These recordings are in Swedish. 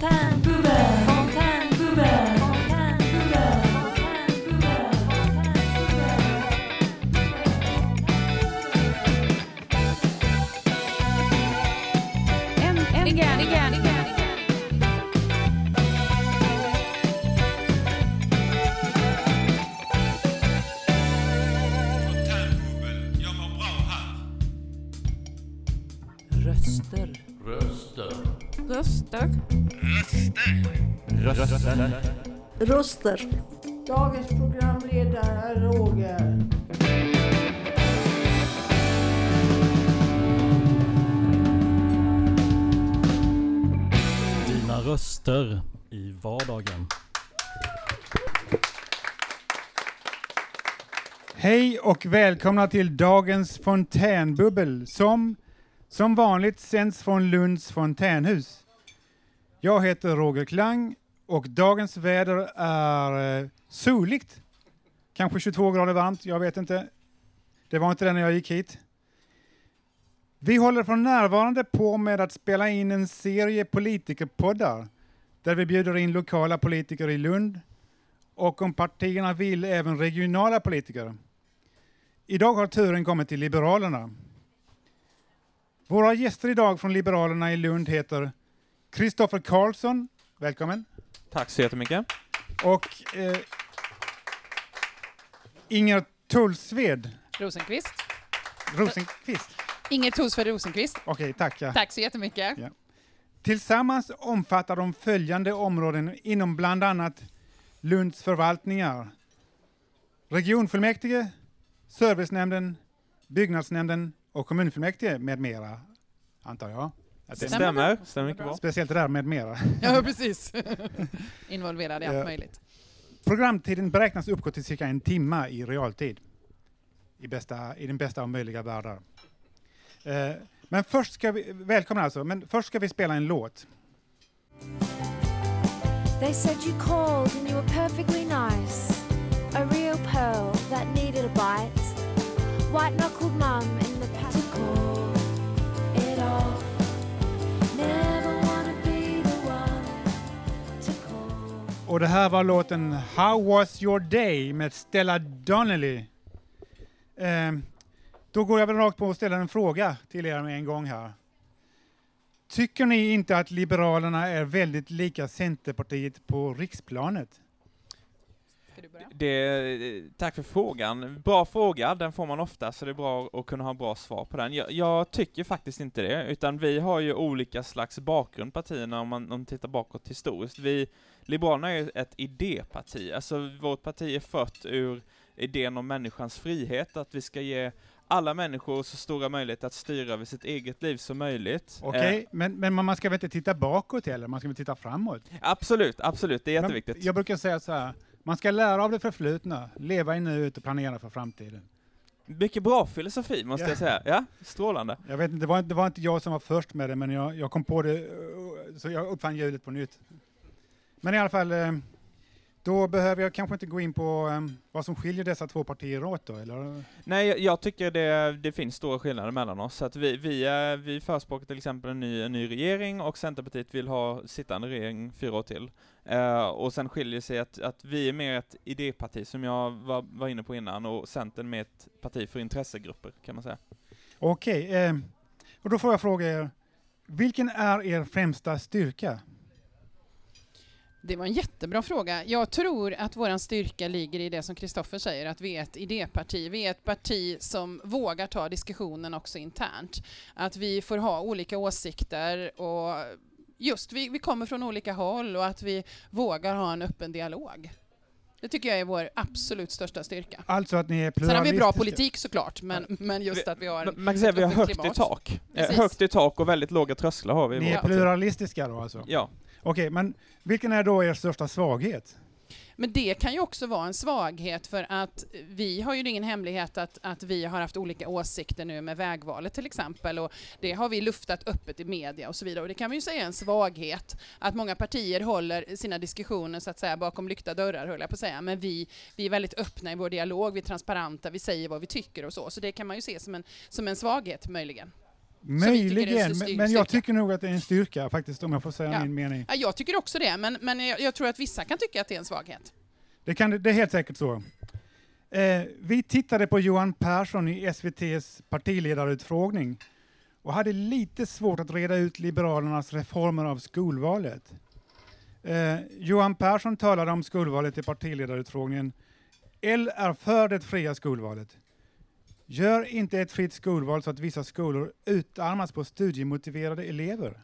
time. Röster. Röster. Röster. Dagens programledare är Roger. Dina röster i vardagen. Hej och välkomna till dagens fontänbubbel som som vanligt sänds från Lunds fontänhus. Jag heter Roger Klang och dagens väder är eh, soligt. Kanske 22 grader varmt, jag vet inte. Det var inte det när jag gick hit. Vi håller för närvarande på med att spela in en serie politikerpoddar där vi bjuder in lokala politiker i Lund och om partierna vill även regionala politiker. Idag har turen kommit till Liberalerna. Våra gäster idag från Liberalerna i Lund heter Kristoffer Karlsson, välkommen, Tack så jättemycket. och eh, Inger Tullsved Rosenqvist. Rosenqvist. Inger Tosfjärd Rosenqvist. Okej, tack. Ja. Tack så jättemycket. Ja. Tillsammans omfattar de följande områden inom bland annat Lunds förvaltningar. Regionfullmäktige, servicenämnden, byggnadsnämnden och kommunfullmäktige med mera, antar jag. Att det är Stämmer. Stämmer, stämmer mycket bra. speciellt det där med mera. Ja, precis. Involverad i allt Ja. möjligt. Programtiden beräknas uppgå till cirka en timme i realtid. I, bästa, i den bästa av möjliga världar. Eh, men först ska vi, välkomna alltså, men först ska vi spela en låt. They said you called and you were perfectly nice. A real pearl that needed a bite. White knuckled mum Och det här var låten How was your day med Stella Donnelly. Eh, då går jag väl rakt på att ställa en fråga till er med en gång här. Tycker ni inte att Liberalerna är väldigt lika Centerpartiet på riksplanet? Det, tack för frågan. Bra fråga, den får man ofta, så det är bra att kunna ha bra svar på den. Jag, jag tycker faktiskt inte det, utan vi har ju olika slags bakgrund, partierna, om man, om man tittar bakåt historiskt. Vi, Liberalerna är ett idéparti, alltså vårt parti är fött ur idén om människans frihet, att vi ska ge alla människor så stora möjligheter att styra över sitt eget liv som möjligt. Okej, Eh, men, men man ska väl inte titta bakåt heller, man ska väl titta framåt? absolut, absolut, det är Men jätteviktigt. Jag brukar säga så här, man ska lära av det förflutna, leva i nuet och planera för framtiden. Mycket bra filosofi, måste Ja. jag säga. Ja, strålande. Jag vet inte, det var, det var inte jag som var först med det, men jag, jag kom på det, så jag uppfann hjulet på nytt. Men i alla fall, eh, då behöver jag kanske inte gå in på eh, vad som skiljer dessa två partier åt då, eller? Nej, jag- tycker det, det finns stora skillnader mellan oss. Att vi, vi, är- vi förespråkar till exempel en ny, en ny regering och Centerpartiet vill ha sittande regering fyra år till. Eh, och sen skiljer sig att, att vi är mer ett idéparti som jag var, var inne på innan och Centern mer ett parti för intressegrupper kan man säga. Okej, eh, och då får jag fråga er, vilken är er främsta styrka? Det var en jättebra fråga. Jag tror att vår styrka ligger i det som Kristoffer säger, att vi är ett idéparti. Vi är ett parti som vågar ta diskussionen också internt. Att vi får ha olika åsikter och just vi, vi kommer från olika håll och att vi vågar ha en öppen dialog. Det tycker jag är vår absolut största styrka. Alltså att ni är Sen har vi bra politik såklart, men, men just att vi har... Man kan säga att vi har högt i klimat. tak. Eh, Precis. högt i tak och väldigt låga trösklar har vi i Ni är parti. pluralistiska då alltså? Ja. Okej, men vilken är då er största svaghet? Men det kan ju också vara en svaghet för att vi har ju ingen hemlighet att, att vi har haft olika åsikter nu med vägvalet till exempel och det har vi luftat öppet i media och så vidare och det kan vi ju säga är en svaghet att många partier håller sina diskussioner så att säga bakom lyckta dörrar höll jag på att säga men vi, vi är väldigt öppna i vår dialog, vi är transparenta, vi säger vad vi tycker och så så det kan man ju se som en, som en svaghet möjligen. Möjligen, men, jag tycker nog att det är en styrka faktiskt, om jag får säga Ja. min mening. Ja, jag tycker också det, men, men jag, jag tror att vissa kan tycka att det är en svaghet. Det, kan, det är helt säkert så. Eh, vi tittade på Johan Persson i SVTs partiledarutfrågning och hade lite svårt att reda ut Liberalernas reformer av skolvalet. Eh, Johan Persson talade om skolvalet i partiledarutfrågningen. L är för det fria skolvalet. Gör inte ett fritt skolval så att vissa skolor utarmas på studiemotiverade elever.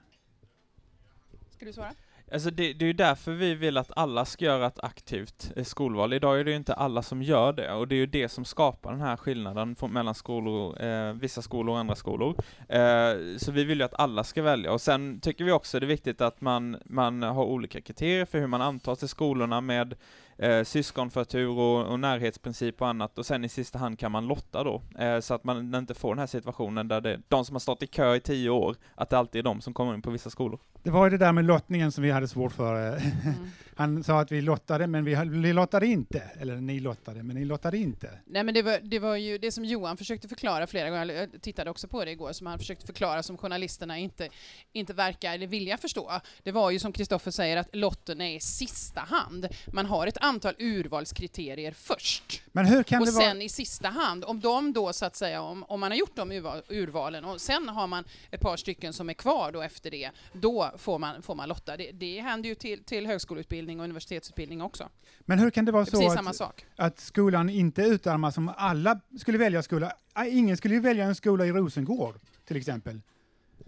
Ska du svara? Alltså det, det är ju därför vi vill att alla ska göra ett aktivt eh, skolval. Idag är det ju inte alla som gör det och det är ju det som skapar den här skillnaden mellan skolor, eh, vissa skolor och andra skolor. Eh, så vi vill ju att alla ska välja och sen tycker vi också det är viktigt att man, man har olika kriterier för hur man antas till skolorna med eh, syskonförtur och, och närhetsprincip och annat och sen i sista hand kan man lotta då eh, så att man inte får den här situationen där det, de som har stått i kö i tio år, att det alltid är de som kommer in på vissa skolor. Det var ju det där med lottningen som vi hade svårt för. Mm. Han sa att vi lottade, men vi, lottade inte. Eller ni lottade, men ni lottade inte. Nej, men det var, det var ju det som Johan försökte förklara flera gånger, jag tittade också på det igår, som han försökte förklara som journalisterna inte, inte verkar eller vilja förstå. Det var ju som Kristoffer säger att lotten är i sista hand. Man har ett antal urvalskriterier först. Men hur kan och det vara... sen i sista hand, om de då så att säga, om, om man har gjort de urval, urvalen och sen har man ett par stycken som är kvar då efter det, då får man, får man lotta. Det, det händer ju till, till högskoleutbildning och universitetsutbildning också. Men hur kan det vara Det så att, att skolan inte utarmas om alla skulle välja skola? Ingen skulle ju välja en skola i Rosengård, till exempel.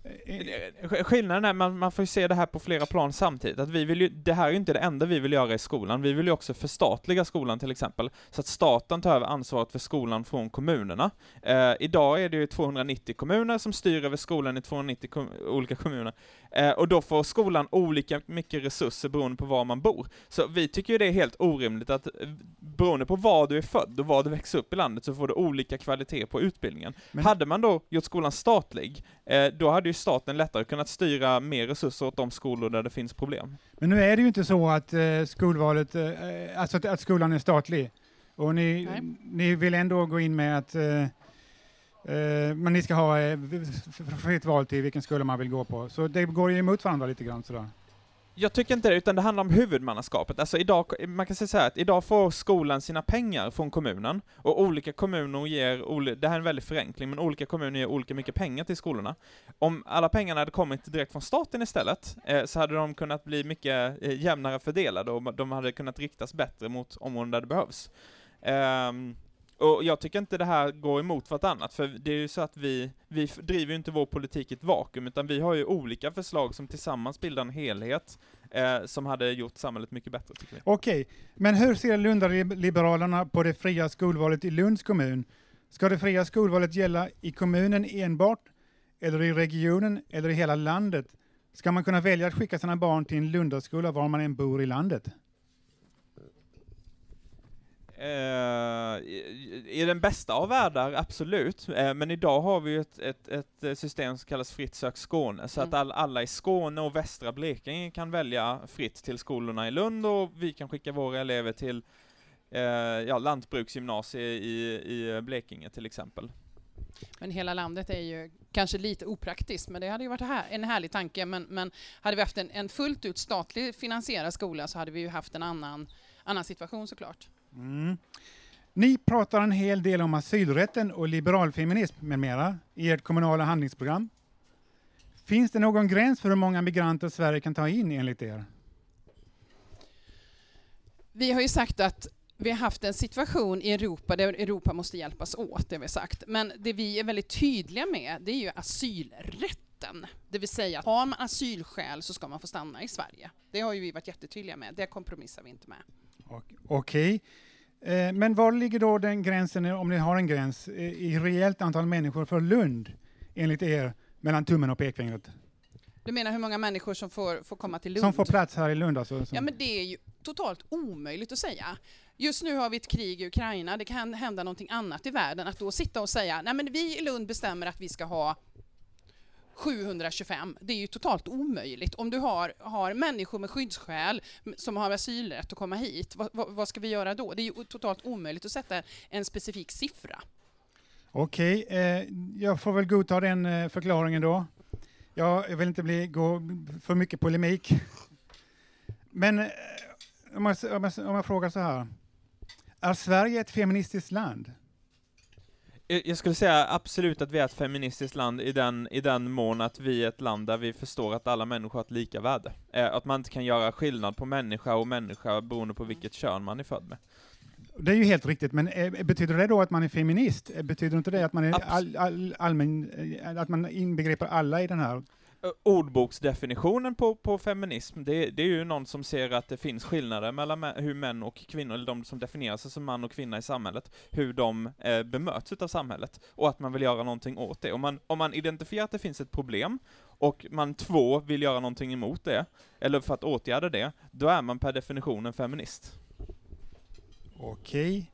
Eh, Sk- Skillnaden är man, man får ju se det här på flera plan samtidigt. Att vi vill ju, det här är ju inte det enda vi vill göra i skolan. Vi vill ju också förstatliga skolan till exempel, så att staten tar över ansvaret för skolan från kommunerna. Eh, idag är det ju 290 kommuner som styr över skolan i 290 kom olika kommuner. Eh, och då får skolan olika mycket resurser beroende på var man bor. Så vi tycker ju det är helt orimligt att eh, beroende på var du är född och var du växer upp i landet så får du olika kvalitet på utbildningen. Men- Hade man då gjort skolan statlig, eh, då hade ju staten lättare kunnat styra mer resurser åt de skolor där det finns problem. Men nu är det ju inte så att eh, skolvalet, eh, alltså att, att skolan är statlig. Och ni, Nej. ni vill ändå gå in med att eh, eh, men ni ska ha eh, fritt val till vilken skola man vill gå på. Så det går ju emot varandra lite grann sådär. Jag tycker inte det, utan det handlar om huvudmannaskapet. Alltså idag, man kan säga så här att idag får skolan sina pengar från kommunen, och olika kommuner ger, det här är en väldig förenkling, men olika kommuner ger olika mycket pengar till skolorna. Om alla pengarna hade kommit direkt från staten istället, eh, så hade de kunnat bli mycket eh, jämnare fördelade och de hade kunnat riktas bättre mot områden där det behövs. Ehm, och jag tycker inte det här går emot vartannat, för det är ju så att vi, vi driver ju inte vår politik i ett vakuum, utan vi har ju olika förslag som tillsammans bildar en helhet, eh, som hade gjort samhället mycket bättre, tycker vi. Okej, men hur ser Lundaliberalerna på det fria skolvalet i Lunds kommun? Ska det fria skolvalet gälla i kommunen enbart, eller i regionen, eller i hela landet? Ska man kunna välja att skicka sina barn till en Lundaskola var man än bor i landet? Eh, i, den bästa av världar, absolut. Eh, men idag har vi ju ett, ett, ett eh, system som kallas Fritt sök Skåne, så att Mm. all, alla i Skåne och västra Blekinge kan välja fritt till skolorna i Lund och vi kan skicka våra elever till eh, ja, lantbruksgymnasie i, i Blekinge till exempel. Men hela landet är ju kanske lite opraktiskt, men det hade ju varit här, en härlig tanke. Men, men hade vi haft en, en fullt ut statligt finansierad skola så hade vi ju haft en annan, annan situation såklart. Mm. Ni pratar en hel del om asylrätten och liberalfeminism med mera i ert kommunala handlingsprogram. Finns det någon gräns för hur många migranter Sverige kan ta in enligt er? Vi har ju sagt att vi har haft en situation i Europa där Europa måste hjälpas åt, det har vi sagt. Men det vi är väldigt tydliga med, det är ju asylrätten. Det vill säga, har man asylskäl så ska man få stanna i Sverige. Det har ju vi varit jättetydliga med, det kompromissar vi inte med. Okej. Eh, men var ligger då den gränsen, om ni har en gräns, eh, i reellt antal människor för Lund, enligt er, mellan tummen och pekfingret? Du menar hur många människor som får, får komma till Lund? Som får plats här i Lund alltså? Som, Ja, men det är ju totalt omöjligt att säga. Just nu har vi ett krig i Ukraina, det kan hända någonting annat i världen. Att då sitta och säga, nej men vi i Lund bestämmer att vi ska ha 725, det är ju totalt omöjligt. Om du har, har människor med skyddsskäl som har asylrätt att komma hit, vad, vad, vad ska vi göra då? Det är ju totalt omöjligt att sätta en specifik siffra. Okej, eh, jag får väl godta den eh, förklaringen då. Jag vill inte bli, gå för mycket polemik. Men eh, om, jag, om, jag, om jag frågar så här. Är Sverige ett feministiskt land? Jag jag skulle säga absolut att vi är ett feministiskt land i den, i den mån att vi är ett land där vi förstår att alla människor har ett lika värde. Eh, att man inte kan göra skillnad på människa och människa beroende på vilket kön man är född med. Det är ju helt riktigt, men eh, betyder det då att man är feminist? Eh, Betyder inte det att man, är all, all, allmän, eh, att man inbegriper alla i den här? Ordboksdefinitionen på, på feminism, det, det är ju någon som ser att det finns skillnader mellan män, hur män och kvinnor, eller de som definierar sig som man och kvinna i samhället, hur de eh, bemöts utav samhället, och att man vill göra någonting åt det. Om man, om man identifierar att det finns ett problem, och man två vill göra någonting emot det, eller för att åtgärda det, då är man per definition en feminist. Okej.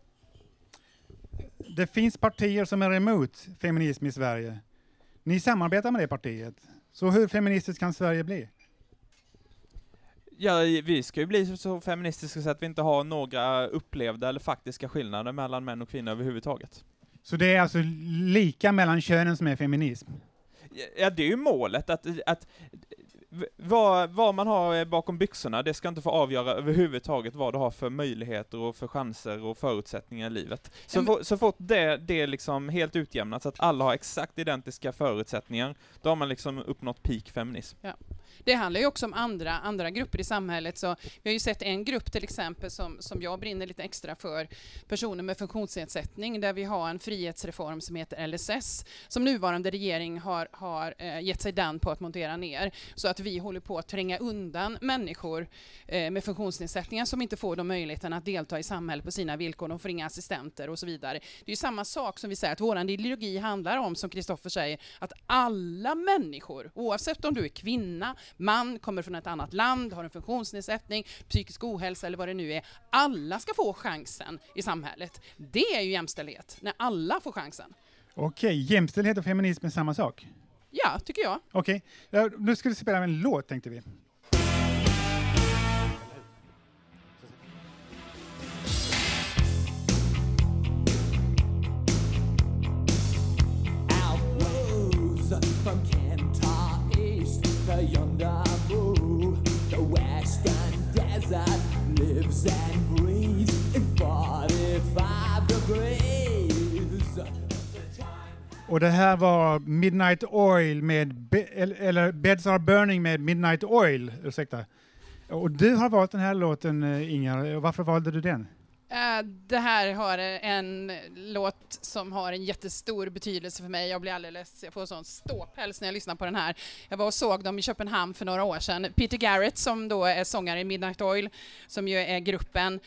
Det finns partier som är emot feminism i Sverige. Ni samarbetar med det partiet. Så hur feministiskt kan Sverige bli? Ja, vi ska ju bli så feministiska så att vi inte har några upplevda eller faktiska skillnader mellan män och kvinnor överhuvudtaget. Så det är alltså lika mellan könen som är feminism? Ja, det är ju målet, att, att vad, vad man har eh, bakom byxorna, det ska inte få avgöra överhuvudtaget vad du har för möjligheter och för chanser och förutsättningar i livet. Så, Men- få, så fort det, det är liksom helt utjämnat, så att alla har exakt identiska förutsättningar, då har man liksom uppnått peak feminism. Det handlar ju också om andra, andra grupper i samhället. Så vi har ju sett en grupp till exempel som, som jag brinner lite extra för, personer med funktionsnedsättning, där vi har en frihetsreform som heter LSS, som nuvarande regering har, har eh, gett sig den på att montera ner, så att vi håller på att tränga undan människor eh, med funktionsnedsättningar som inte får de möjligheten att delta i samhället på sina villkor, de får inga assistenter och så vidare. Det är ju samma sak som vi säger att vår ideologi handlar om, som Kristoffer säger, att alla människor, oavsett om du är kvinna, man, kommer från ett annat land, har en funktionsnedsättning, psykisk ohälsa eller vad det nu är, alla ska få chansen i samhället. Det är ju jämställdhet, när alla får chansen. Okej, jämställdhet och feminism är samma sak? Ja, tycker jag. Okej, ja, nu ska vi spela en låt tänkte vi. From Yonder. The western desert lives and breathes in 45 degrees. Och det här var Midnight Oil med, Be- eller, Beds Are Burning med Midnight Oil, ursäkta. Och du har valt den här låten eh, Ingar, varför valde du den? Eh, det här har en låt som har en jättestor betydelse för mig. Jag blir alldeles, jag får sån ståpäls när jag lyssnar på den här. Jag var och såg dem i Köpenhamn för några år sedan. Peter Garrett som då är sångare i Midnight Oil, som ju är gruppen,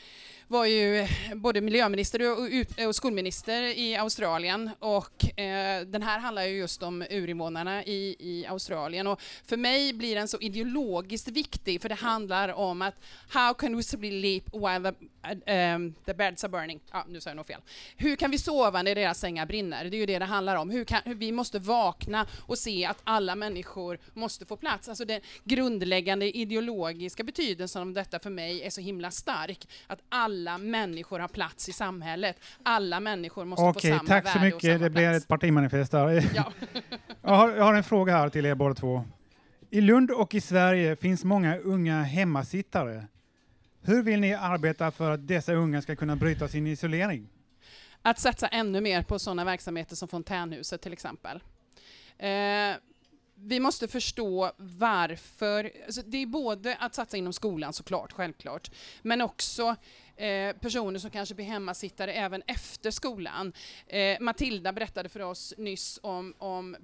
var ju eh, både miljöminister och, eh, och skolminister i Australien och eh, den här handlar ju just om urinvånarna i, i Australien och för mig blir den så ideologiskt viktig för det handlar om att how can we sleep while the, eh, um, the beds are burning? Ja, nu sa jag nog fel. Hur kan vi sova när deras sängar brinner? Det är ju det det handlar om. Hur kan, hur vi måste vakna och se att alla människor måste få plats. Alltså den grundläggande ideologiska betydelsen av detta för mig är så himla stark. Att alla människor har plats i samhället. Alla människor måste få Okej, samma tack så värde och mycket. samma Det blir plats. ett partimanifest där. Ja. jag, har, jag har en fråga här till er båda två. I Lund och i Sverige finns många unga hemmasittare. Hur vill ni arbeta för att dessa unga ska kunna bryta sin isolering? Att satsa ännu mer på sådana verksamheter som Fontänhuset till exempel. Eh, vi måste förstå varför. Alltså det är både att satsa inom skolan såklart, självklart, men också eh, personer som kanske blir hemmasittare även efter skolan. Eh, Matilda berättade för oss nyss om, om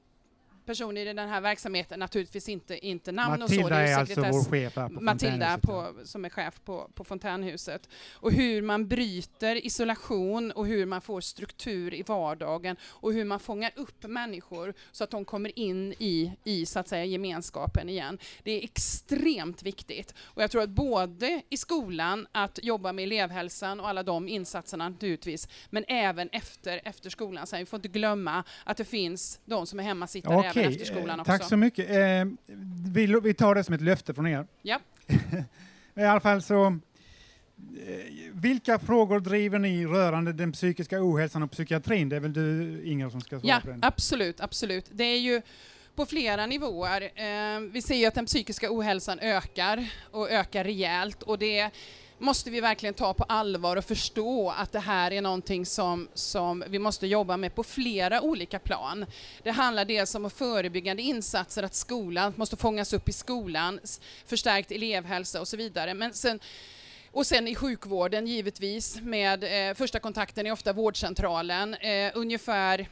personer i den här verksamheten, naturligtvis inte, inte namn och så. Matilda är alltså vår chef på Matilda på, som är chef på, på Fontänhuset. Och hur man bryter isolation och hur man får struktur i vardagen och hur man fångar upp människor så att de kommer in i, i så att säga, gemenskapen igen. Det är extremt viktigt. Och jag tror att både i skolan, att jobba med elevhälsan och alla de insatserna naturligtvis, men även efter, efter skolan. Så vi får inte glömma att det finns de som är hemmasittare även Okej, efter skolan eh, också. tack så mycket. Eh, vi, vi tar det som ett löfte från er. Ja. I alla fall så, vilka frågor driver ni rörande den psykiska ohälsan och psykiatrin? Det är väl du, Inger, som ska svara Ja, på den? absolut, absolut. Det är ju på flera nivåer. Eh, vi ser ju att den psykiska ohälsan ökar och ökar rejält och det måste vi verkligen ta på allvar och förstå att det här är någonting som, som vi måste jobba med på flera olika plan. Det handlar dels om förebyggande insatser, att skolan måste fångas upp i skolan, förstärkt elevhälsa och så vidare. Men sen, och sen i sjukvården givetvis med eh, första kontakten är ofta vårdcentralen. Eh, ungefär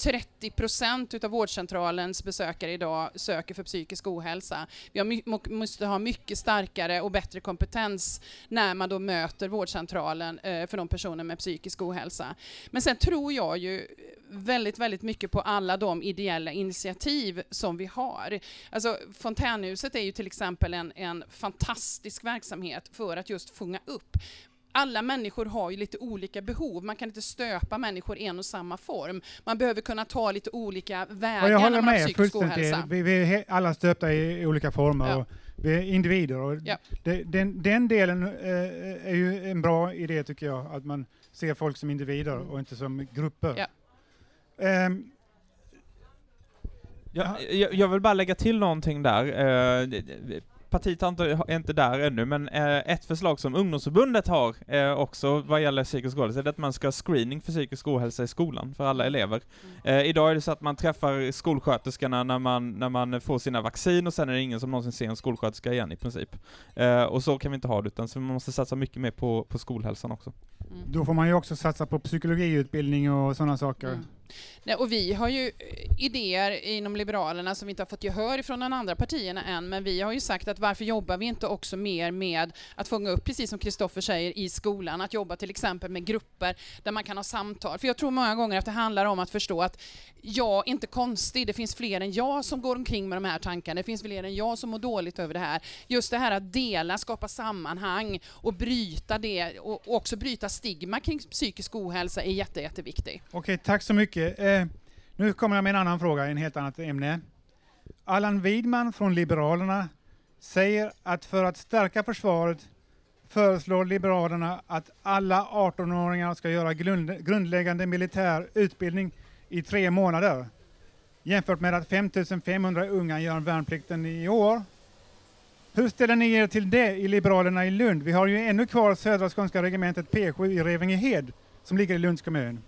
30 procent utav vårdcentralens besökare idag söker för psykisk ohälsa. Vi har måste ha mycket starkare och bättre kompetens när man då möter vårdcentralen eh, för de personer med psykisk ohälsa. Men sen tror jag ju väldigt, väldigt mycket på alla de ideella initiativ som vi har. Alltså Fontänhuset är ju till exempel en, en fantastisk verksamhet för att just fånga upp alla människor har ju lite olika behov. Man kan inte stöpa människor i en och samma form. Man behöver kunna ta lite olika vägar Och jag när håller har med psykisk fullständigt. ohälsa. Vi, vi är alla stöpta i, olika former. Ja. Och vi är individer. Och Ja. det, den, den delen eh, är ju en bra idé tycker jag, att man ser folk som individer och inte som grupper. Ja. Ehm, Jag, jag, jag vill bara lägga till någonting där. Eh, Partiet är inte där ännu, men eh, ett förslag som ungdomsförbundet har eh, också vad gäller psykisk ohälsa, det är att man ska ha screening för psykisk ohälsa i skolan för alla elever. Eh, idag är det så att man träffar skolsköterskorna när man, när man får sina vaccin och sen är det ingen som någonsin ser en skolsköterska igen i princip. Och så kan vi inte ha det, utan så man måste satsa mycket mer på, på skolhälsan också. Mm. Då får man ju också satsa på psykologiutbildning och sådana saker. Mm. Nej, och vi har ju eh, idéer inom Liberalerna som vi inte har fått gehör ifrån de andra partierna än, men vi har ju sagt att varför jobbar vi inte också mer med att fånga upp, precis som Kristoffer säger, i skolan, att jobba till exempel med grupper där man kan ha samtal. För jag tror många gånger att det handlar om att förstå att jag är inte konstig, det finns fler än jag som går omkring med de här tankarna, det finns fler än jag som mår dåligt över det här. Just det här att dela, skapa sammanhang och bryta det och och också bryta stigma kring psykisk ohälsa är jätte, jätteviktigt. Okej, tack så mycket. Eh, nu kommer jag med en annan fråga, en helt annat ämne. Allan Widman från Liberalerna säger att för att stärka försvaret föreslår Liberalerna att alla 18-åringar ska göra grund, grundläggande militär utbildning i tre månader. Jämfört med att 5500 unga gör värnplikten i år. Hur ställer ni er till det i Liberalerna i Lund? Vi har ju ännu kvar Södra Skånska regementet P7 i Revingehed som ligger i Lunds kommun.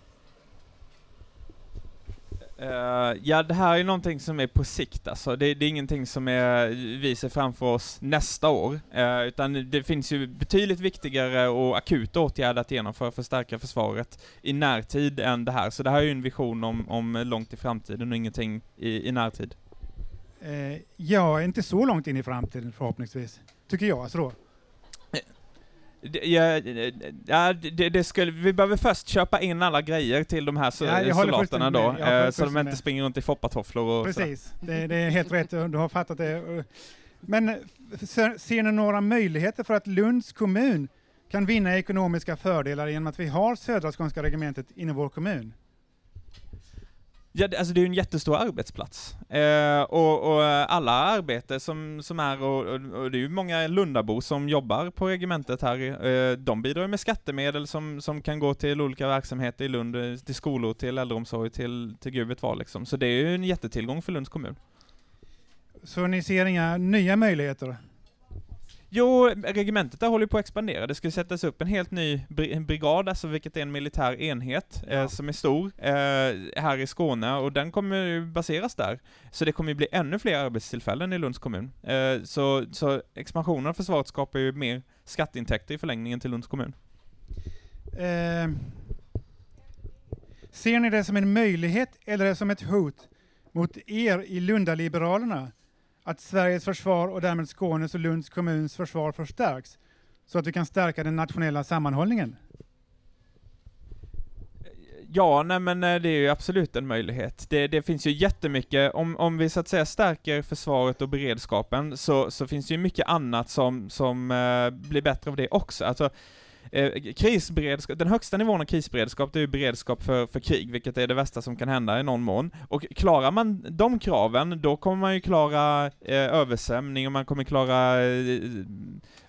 Uh, ja, det här är någonting som är på sikt alltså. Det, det är ingenting som är, vi ser framför oss nästa år. uh, utan det finns ju betydligt viktigare och akuta åtgärder att genomföra för att stärka försvaret i närtid än det här. Så det här är ju en vision om, om långt i framtiden och ingenting i, i närtid. Uh, ja, inte så långt in i framtiden förhoppningsvis. Tycker jag. alltså då. Det, ja, ja, det, det skulle, vi behöver först köpa in alla grejer till de här Ja, soldaterna då, eh, så de inte med. springer runt i foppatofflor och. Precis, det, det är helt rätt. Du har fattat det. Men ser, ser ni några möjligheter för att Lunds kommun kan vinna ekonomiska fördelar genom att vi har Södra Skånska regementet inom vår kommun? Ja, det, alltså det är ju en jättestor arbetsplats. Eh, och, och eh, alla arbete som, som är, och, och, det är ju många lundabor som jobbar på regementet här, eh, de bidrar med skattemedel som, som kan gå till olika verksamheter i Lund, eh, till skolor, till äldreomsorg, till, till gud vet vad liksom. Så det är ju en jättetillgång för Lunds kommun. Så ni ser inga nya möjligheter? Jo, regementet där håller på att expandera. Det ska sättas upp en helt ny bri- brigad, alltså vilket är en militär enhet eh, som är stor eh, här i Skåne och den kommer baseras där. Så det kommer ju bli ännu fler arbetstillfällen i Lunds kommun. Eh, så, så expansionen av försvaret skapar ju mer skatteintäkter i förlängningen till Lunds kommun. Eh, ser ni det som en möjlighet eller som ett hot mot er i Lundaliberalerna att Sveriges försvar och därmed Skånes och Lunds kommuns försvar förstärks så att vi kan stärka den nationella sammanhållningen? Ja, nej men eh, det är ju absolut en möjlighet. Det, det finns ju jättemycket, om, om vi så att säga stärker försvaret och beredskapen, så, så finns det ju mycket annat som, som eh, blir bättre av det också. Alltså, eh, krisberedskap, den högsta nivån av krisberedskap, det är ju beredskap för, för krig, vilket är det värsta som kan hända i någon mån. Och klarar man de kraven, då kommer man ju klara eh, översvämning och man kommer klara eh,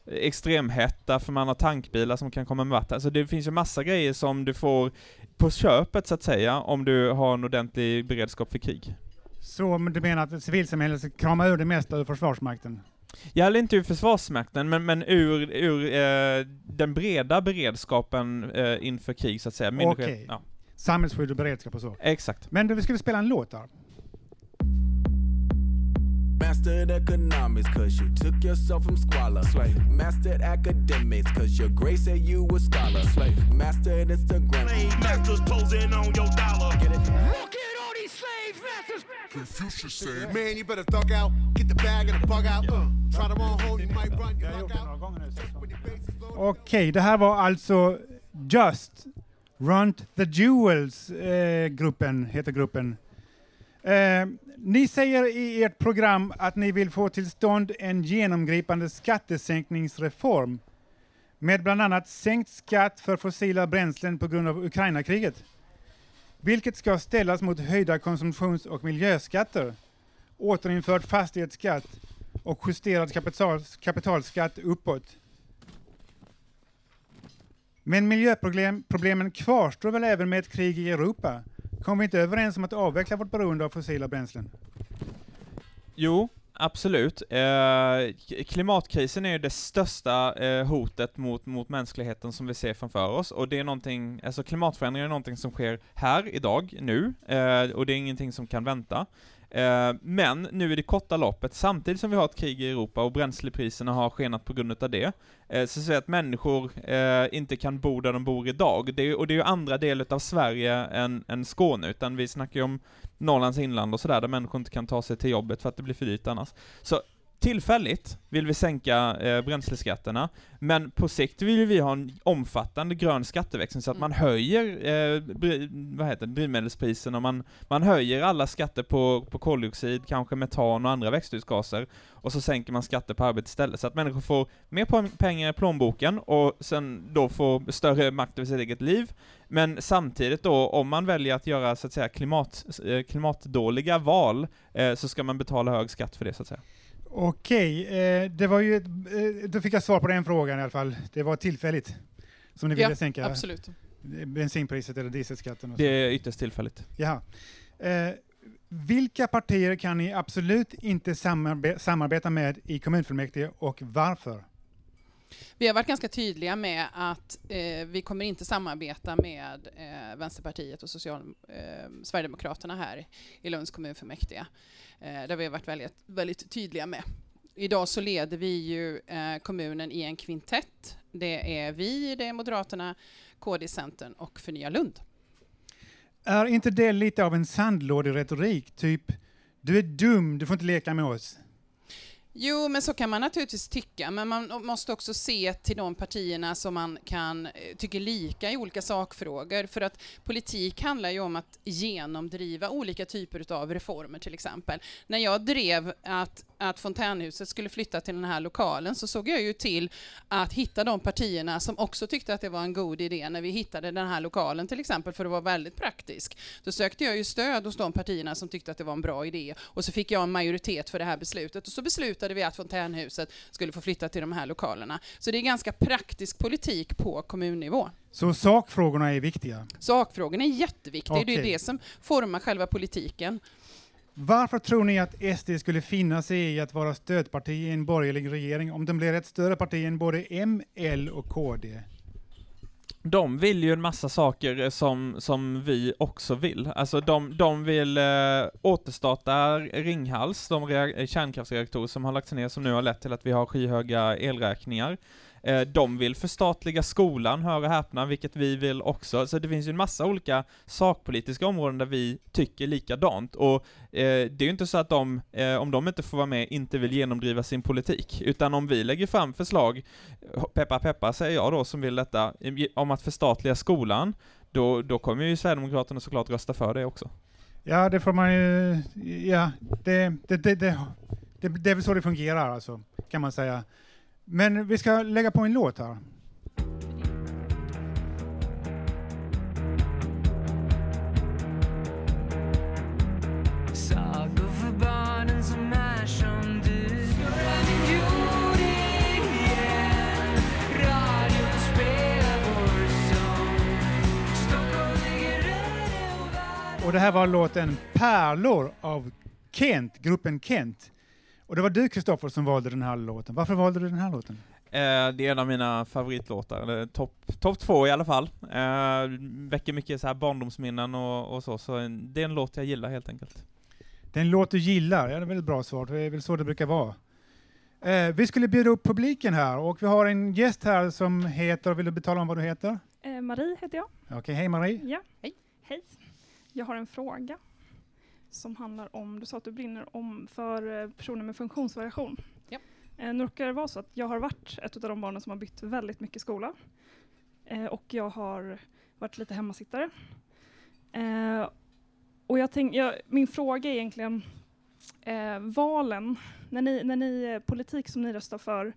extremhetta för man har tankbilar som kan komma med vatten. Alltså det finns ju massa grejer som du får på köpet så att säga, om du har en ordentlig beredskap för krig. Så du menar att civilsamhället ska krama ur det mesta ur Försvarsmakten? Jag eller inte ur Försvarsmakten, men, men ur, ur eh, den breda beredskapen eh, inför krig så att säga. Okej. Ja, Samhällsskydd och beredskap och så. exakt. Men du, vi skulle spela en låt där. Mastered economics cause you took yourself from squalor. Slave. Mastered academics cause your grace said you a scholar. Slave. Mastered Instagram. Masters posing on your dollar. Get it? Confucius said, Man, you better thug out, get the bag and the bug out. Uh, try to run home, you might run your luck out. Okej, det här var alltså Just Runt the Jewels, eh, gruppen, heter gruppen. Eh, ni säger i ert program att ni vill få till stånd en genomgripande skattesänkningsreform med bland annat sänkt skatt för fossila bränslen på grund av Ukraina-kriget. Vilket ska ställas mot höjda konsumtions och miljöskatter, återinförd fastighetsskatt och justerad kapital, kapitalskatt uppåt. Men miljöproblemen kvarstår väl även med ett krig i Europa? Kom vi inte överens om att avveckla vårt beroende av fossila bränslen? Jo, absolut. Eh, klimatkrisen är ju det största eh, hotet mot, mot mänskligheten som vi ser framför oss, och det är någonting, alltså klimatförändringar är någonting som sker här, idag, nu, eh, och det är ingenting som kan vänta. Eh, men nu i det korta loppet, samtidigt som vi har ett krig i Europa och bränslepriserna har skenat på grund av det, eh, så ser vi att människor eh, inte kan bo där de bor idag. Det är, och det är ju andra delar av Sverige än, än Skåne, utan vi snackar ju om Norrlands inland och sådär, där människor inte kan ta sig till jobbet för att det blir för dyrt annars. Så tillfälligt vill vi sänka eh, bränsleskatterna, men på sikt vill vi ha en omfattande grön skatteväxling så att man höjer eh, bri- vad heter det, drivmedelspriserna, man, man höjer alla skatter på, på koldioxid, kanske metan och andra växthusgaser, och så sänker man skatter på arbete istället, så att människor får mer pengar i plånboken och sen då får större makt över sitt eget liv, men samtidigt då, om man väljer att göra så att säga klimat, eh, klimatdåliga val, eh, så ska man betala hög skatt för det så att säga. Okej, eh, det var ju eh, då fick jag svar på den frågan i alla fall. Det var tillfälligt som ni ville Ja, sänka absolut. bensinpriset eller dieselskatten. Det är ytterst tillfälligt. Jaha. Eh, vilka partier kan ni absolut inte samarbe- samarbeta med i kommunfullmäktige och varför? Vi har varit ganska tydliga med att eh, vi kommer inte samarbeta med eh, Vänsterpartiet och Social, eh, Sverigedemokraterna här i Lunds kommunfullmäktige. Eh, där vi har varit väldigt, väldigt tydliga med. Idag så leder vi ju eh, kommunen i en kvintett. Det är vi, det är Moderaterna, KD, Centern och Förnya Lund. Är inte det lite av en sandlåderetorik? Typ, du är dum, du får inte leka med oss. Jo, men så kan man naturligtvis tycka, men man måste också se till de partierna som man kan eh, tycker lika i olika sakfrågor, för att politik handlar ju om att genomdriva olika typer av reformer till exempel. När jag drev att, att fontänhuset skulle flytta till den här lokalen så såg jag ju till att hitta de partierna som också tyckte att det var en god idé när vi hittade den här lokalen till exempel, för att vara väldigt praktisk. Då sökte jag ju stöd hos de partierna som tyckte att det var en bra idé och så fick jag en majoritet för det här beslutet och så beslutade vi att fontänhuset skulle få flytta till de här lokalerna. Så det är ganska praktisk politik på kommunnivå. Så sakfrågorna är viktiga. Sakfrågorna är jätteviktiga, det är det som formar själva politiken. Varför tror ni att SD skulle finna sig i att vara stödparti i en borgerlig regering om de blir ett större parti än både M, L och KD? De vill ju en massa saker eh, som, som vi också vill. Alltså de, de vill eh, återstarta Ringhals, de kärnkraftsreaktorer som har lagts ner, som nu har lett till att vi har skyhöga elräkningar. Eh, de vill förstatliga skolan, hör och häpna, vilket vi vill också. Så det finns ju en massa olika sakpolitiska områden där vi tycker likadant. Och eh, det är ju inte så att de, eh, om de inte får vara med, inte vill genomdriva sin politik. Utan om vi lägger fram förslag, eh, peppa peppa säger jag då som vill detta, om att förstatliga skolan, då, då kommer ju Sverigedemokraterna såklart rösta för det också. Ja, det får man ju... Ja, det, det, det, det, det, det är väl så det fungerar alltså, kan man säga. Men vi ska lägga på en låt här. Och. Och det här var låten Pärlor av Kent, gruppen Kent. Och det var du Kristoffer som valde den här låten. Varför valde du den här låten? Eh, det är en av mina favoritlåtar, eller topp top två i alla fall. Eh, väcker mycket så här barndomsminnen och, och så, så en, det är en låt jag gillar helt enkelt. Det är en låt du gillar, ja, det är väl ett bra svar, det är väl så det brukar vara. Eh, vi skulle bjuda upp publiken här och vi har en gäst här som heter, vill du betala om vad du heter? Eh, Marie heter jag. Okej, hej Marie. Ja. Hej. Hej. Jag har en fråga som handlar om, du sa att du brinner om för eh, personer med funktionsvariation. Ja. Eh, nu råkar det vara så att jag har varit ett av de barnen som har bytt väldigt mycket skola. Eh, och jag har varit lite hemmasittare. Eh, och jag tänk, jag, min fråga är egentligen eh, valen, när ni, när ni eh, politik som ni röstar för,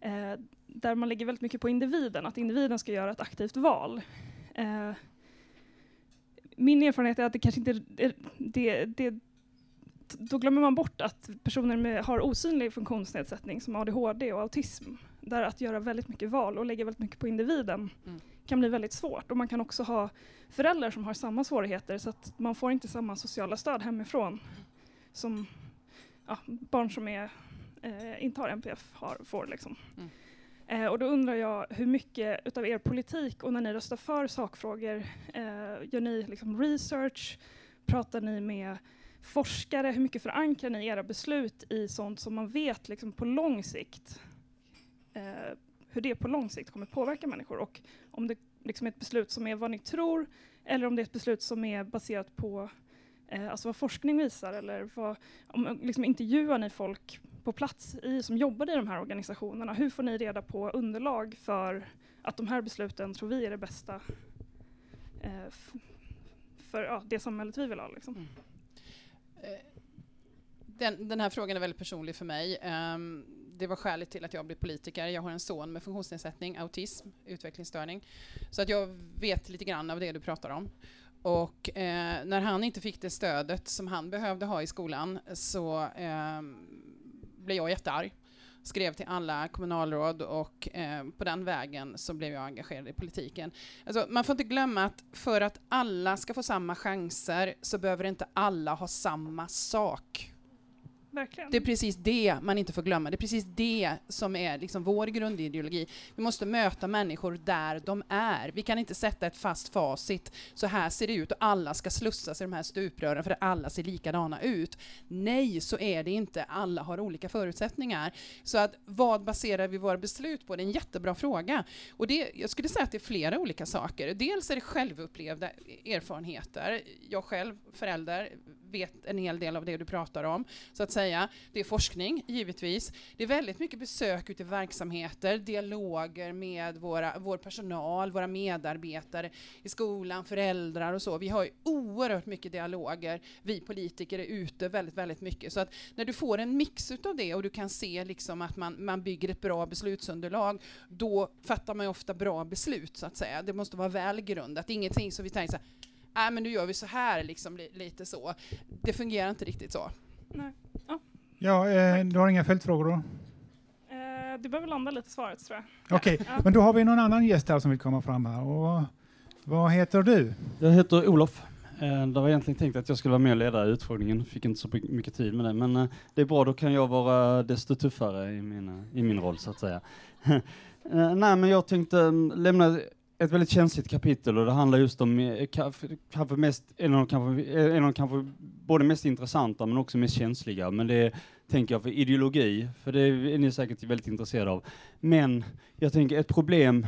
eh, där man lägger väldigt mycket på individen, att individen ska göra ett aktivt val. Min erfarenhet är att det kanske inte är, det, det, då glömmer man bort att personer med, har osynlig funktionsnedsättning som ADHD och autism, där att göra väldigt mycket val och lägga väldigt mycket på individen Mm. kan bli väldigt svårt. Och man kan också ha föräldrar som har samma svårigheter så att man får inte samma sociala stöd hemifrån som ja, barn som är, eh, inte har NPF har, får. Liksom. Mm. Eh, och då undrar jag hur mycket utav er politik och när ni röstar för sakfrågor, eh, gör ni liksom research? Pratar ni med forskare? Hur mycket förankrar ni era beslut i sånt som man vet liksom på lång sikt eh, hur det på lång sikt kommer påverka människor och om det liksom är ett beslut som är vad ni tror eller om det är ett beslut som är baserat på eh, alltså vad forskning visar eller vad, om, liksom intervjuar ni folk på plats i, som jobbar i de här organisationerna? Hur får ni reda på underlag för att de här besluten tror vi är det bästa eh, för ja, det samhället vi vill ha? Liksom? Mm. Eh, den, den här frågan är väldigt personlig för mig. Um, det var skälet till att jag blev politiker. Jag har en son med funktionsnedsättning, autism, utvecklingsstörning. Så att jag vet lite grann av det du pratar om. Och eh, när han inte fick det stödet som han behövde ha i skolan så eh, blev jag jättearg. Skrev till alla kommunalråd och eh, på den vägen så blev jag engagerad i politiken. Alltså, man får inte glömma att för att alla ska få samma chanser så behöver inte alla ha samma sak. Verkligen. Det är precis det man inte får glömma. Det är precis det som är liksom vår grundideologi. Vi måste möta människor där de är. Vi kan inte sätta ett fast facit. Så här ser det ut och alla ska slussas i de här stuprören för att alla ser likadana ut. Nej, så är det inte. Alla har olika förutsättningar. Så att vad baserar vi våra beslut på? Det är en jättebra fråga. Och det, jag skulle säga att det är flera olika saker. Dels är det självupplevda erfarenheter. Jag själv, förälder, vet en hel del av det du pratar om, så att säga. Det är forskning, givetvis. Det är väldigt mycket besök ute i verksamheter, dialoger med våra, vår personal, våra medarbetare i skolan, föräldrar och så. Vi har ju oerhört mycket dialoger. Vi politiker är ute väldigt, väldigt mycket. Så att när du får en mix av det och du kan se liksom att man, man bygger ett bra beslutsunderlag, då fattar man ju ofta bra beslut, så att säga. Det måste vara välgrundat. Ingenting som vi tänker så här, nej men nu gör vi så här, liksom li- lite så. Det fungerar inte riktigt så. Nej. Ja. Ja, eh, du har inga följdfrågor då? Eh, du behöver landa lite svaret tror jag. Okej, Ja. men då har vi någon annan gäst här som vill komma fram här. Och vad heter du? Jag heter Olof. Eh, Det var egentligen tänkt att jag skulle vara med och leda utfrågningen, fick inte så mycket tid med det, men eh, det är bra, då kan jag vara desto tuffare i min, eh, i min roll så att säga. Eh, Nej, men jag tänkte mm, lämna ett väldigt känsligt kapitel och det handlar just om eh, kanske mest, en av de kanske, eh, en av kanske både mest intressanta men också mest känsliga, men det tänker jag för ideologi, för det är ni säkert väldigt intresserade av. Men jag tänker ett problem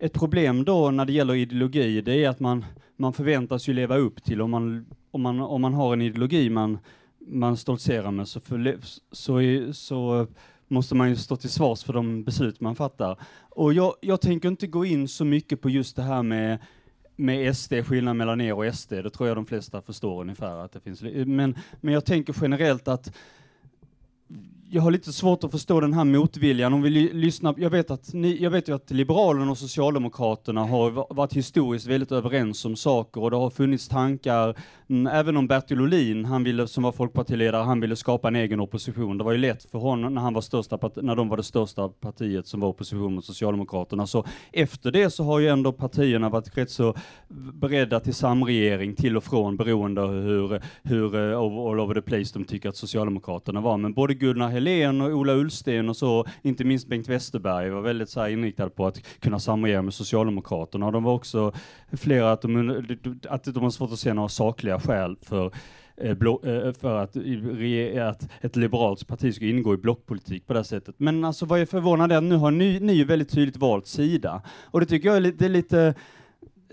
ett problem då när det gäller ideologi, det är att man, man förväntas ju leva upp till, om man, om man, om man har en ideologi man, man stoltserar med, så, för, så, så måste man ju stå till svars för de beslut man fattar. Och jag, jag tänker inte gå in så mycket på just det här med med SD, skillnaden mellan er och SD, det tror jag de flesta förstår ungefär att det finns. Men, men jag tänker generellt att jag har lite svårt att förstå den här motviljan. Om vi lyssnar, jag, vet att ni, jag vet ju att Liberalerna och Socialdemokraterna har varit historiskt väldigt överens om saker och det har funnits tankar Mm, Även om Bertil Ohlin, han ville, som var folkpartiledare, han ville skapa en egen opposition. Det var ju lätt för honom när, han var största part- när de var det största partiet som var opposition mot Socialdemokraterna. Så efter det så har ju ändå partierna varit rätt så beredda till samregering till och från beroende av hur, hur eh, all all over the place de tycker att Socialdemokraterna var. Men både Gunnar Helén och Ola Ullsten och så, inte minst Bengt Westerberg, var väldigt så här inriktade på att kunna samregera med Socialdemokraterna. Och de var också flera att de, att de har svårt att se några sakliga skäl för eh, eh, för att, att ett liberalt parti ska ingå i blockpolitik på det här sättet. Men alltså vad jag är förvånad är att nu har ni, ni väldigt tydligt valt sida. Och det tycker jag är lite, det är lite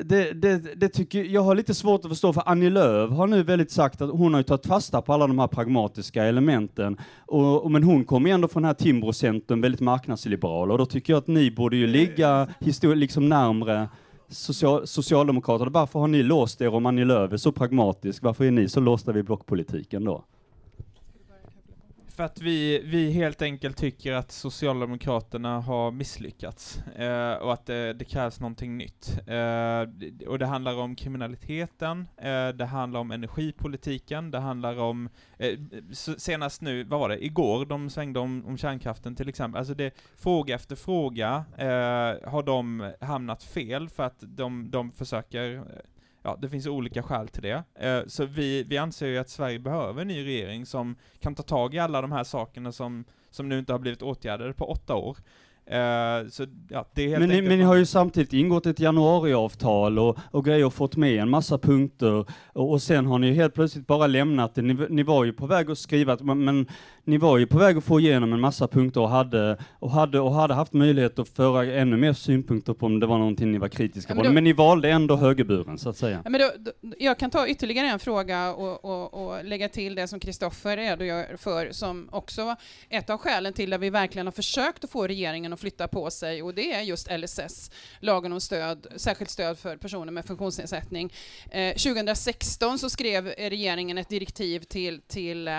det, det, det tycker jag har lite svårt att förstå, för Annie Lööf har nu väldigt sagt att hon har ju tagit fasta på alla de här pragmatiska elementen, och, och, men hon kommer ju ändå från den här Timbrocentern, väldigt marknadsliberal, och då tycker jag att ni borde ju ligga histori- liksom närmre social, Socialdemokraterna. Varför har ni låst er om Annie Lööf är så pragmatisk? Varför är ni så låsta vid blockpolitiken då? För att vi, vi helt enkelt tycker att Socialdemokraterna har misslyckats eh, och att det, det krävs någonting nytt. Eh, och det handlar om kriminaliteten, eh, det handlar om energipolitiken, det handlar om, eh, senast nu, vad var det, igår de svängde om, om kärnkraften till exempel. Alltså det, fråga efter fråga eh, har de hamnat fel för att de, de försöker eh, Ja, det finns olika skäl till det. Eh, så vi, vi anser ju att Sverige behöver en ny regering som kan ta tag i alla de här sakerna som, som nu inte har blivit åtgärdade på åtta år. Eh, så ja, det är helt Men ni, men ni har ju samtidigt ingått ett januariavtal och, och grejer fått med en massa punkter och, och sen har ni helt plötsligt bara lämnat det. Ni, ni var ju på väg att skriva, att, men ni var ju på väg att få igenom en massa punkter och hade, och hade, och hade haft möjlighet att föra ännu mer synpunkter på om det var någonting ni var kritiska Ja, på. men Men, ni valde ändå högerburen, så att säga. Men då, då, jag kan ta ytterligare en fråga och, och, och lägga till det som Kristoffer redogör för som också var ett av skälen till att vi verkligen har försökt att få regeringen att flytta på sig och det är just LSS, lagen om stöd, särskilt stöd för personer med funktionsnedsättning. Eh, 2016 så skrev regeringen ett direktiv till, till eh,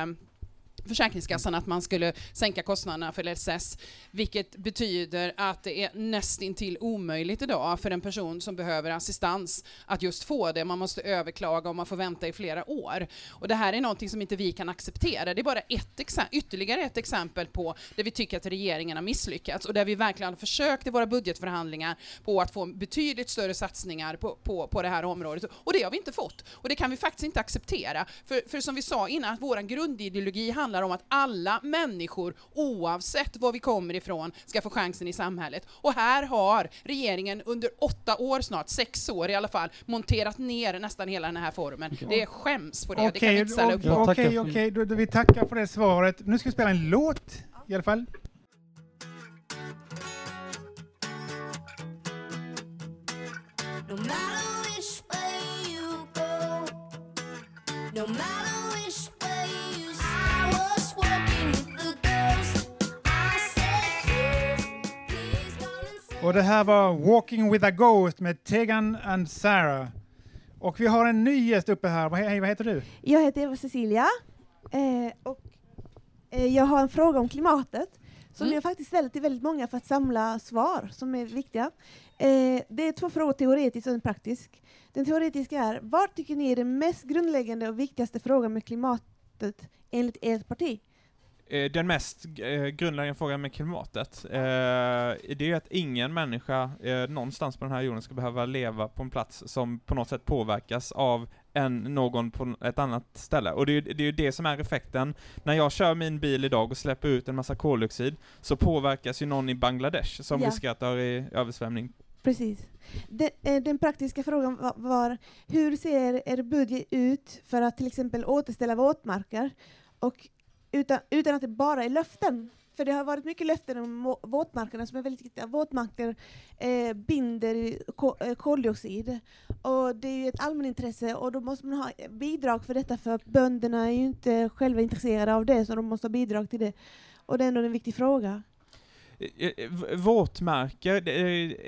Försäkringskassan att man skulle sänka kostnaderna för LSS, vilket betyder att det är nästintill omöjligt idag för en person som behöver assistans att just få det. Man måste överklaga och man får vänta i flera år. Och det här är någonting som inte vi kan acceptera. Det är bara ett ytterligare ett exempel på där vi tycker att regeringen har misslyckats och där vi verkligen har försökt i våra budgetförhandlingar på att få betydligt större satsningar på, på, på det här området. Och det har vi inte fått. Och det kan vi faktiskt inte acceptera. För, för som vi sa innan, att vår grundideologi handlar om att alla människor, oavsett var vi kommer ifrån, ska få chansen i samhället. Och här har regeringen under åtta år snart, sex år i alla fall, monterat ner nästan hela den här formen. Det är skäms på det, det kan vi inte ställa upp på. okej, okej, då, då vi tackar för det svaret. Nu ska vi spela en låt i alla fall. No matter which way you go, no matter Och det här var Walking with a Ghost med Tegan and Sarah. Och vi har en ny gäst uppe här. Vad, hej, vad heter du? Jag heter Eva Cecilia eh, och eh, jag har en fråga om klimatet som Mm. jag faktiskt ställer till väldigt många för att samla svar som är viktiga. Eh, det är två frågor, teoretisk och en praktisk. Den teoretiska är, vad tycker ni är den mest grundläggande och viktigaste frågan med klimatet enligt ert parti? Eh, Den mest eh, grundläggande frågan med klimatet, eh, det är ju att ingen människa eh, någonstans på den här jorden ska behöva leva på en plats som på något sätt påverkas av en, någon på ett annat ställe. Och det är, det är ju det som är effekten. När jag kör min bil idag och släpper ut en massa koldioxid, så påverkas ju någon i Bangladesh som Ja. riskerar att dö i översvämning. Precis. Den, den praktiska frågan var, var, hur ser er budget ut för att till exempel återställa våtmarker? Och utan, utan att det bara är löften. För det har varit mycket löften om våtmarkerna som är väldigt viktiga. Våtmarker eh, binder ko, eh, koldioxid. Och det är ju ett allmänintresse och då måste man ha bidrag för detta för bönderna är ju inte själva intresserade av det så de måste ha bidrag till det. Och det är ändå en viktig fråga. Eh, eh, Våtmarker, det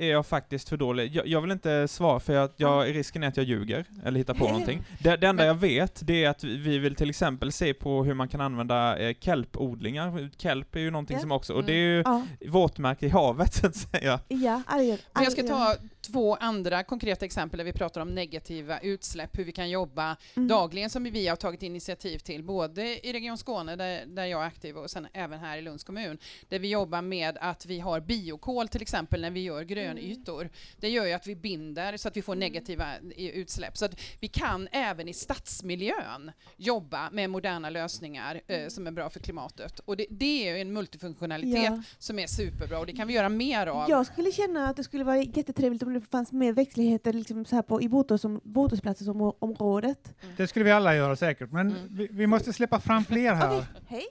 är jag faktiskt för dålig. Jag, jag vill inte svara för att jag, risken är att jag ljuger, eller hittar på någonting. Det, det enda jag vet, det är att vi- vi vill till exempel se på hur man kan använda eh, kelpodlingar. Kelp är ju någonting Ja. som också, och det är ju Ja. våtmarker i havet så att säga. Ja, alger. Men jag ska ta två andra konkreta exempel där vi pratar om negativa utsläpp, hur vi kan jobba Mm. dagligen som vi har tagit initiativ till, både i Region Skåne där, där jag är aktiv och sen även här i Lunds kommun, där vi jobbar med att vi har biokol till exempel när vi gör grönytor. Det gör ju att vi binder så att vi får negativa i- utsläpp. Så att vi kan även i stadsmiljön jobba med moderna lösningar eh, som är bra för klimatet. Och det, det är ju en multifunktionalitet Ja. som är superbra och det kan vi göra mer av. Jag skulle känna att det skulle vara jättetrevligt om det fanns mer växtligheter liksom så här på, i bostads- bostadsplatseområdet. Det skulle vi alla göra säkert, men vi, vi måste släppa fram fler här. Hej.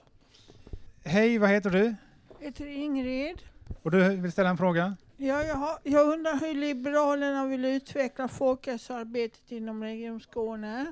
Hej, vad heter du? Heter Ingrid. Och du vill ställa en fråga? Ja, jag, har, jag undrar hur Liberalerna vill utveckla folkhälsoarbetet inom Region Skåne.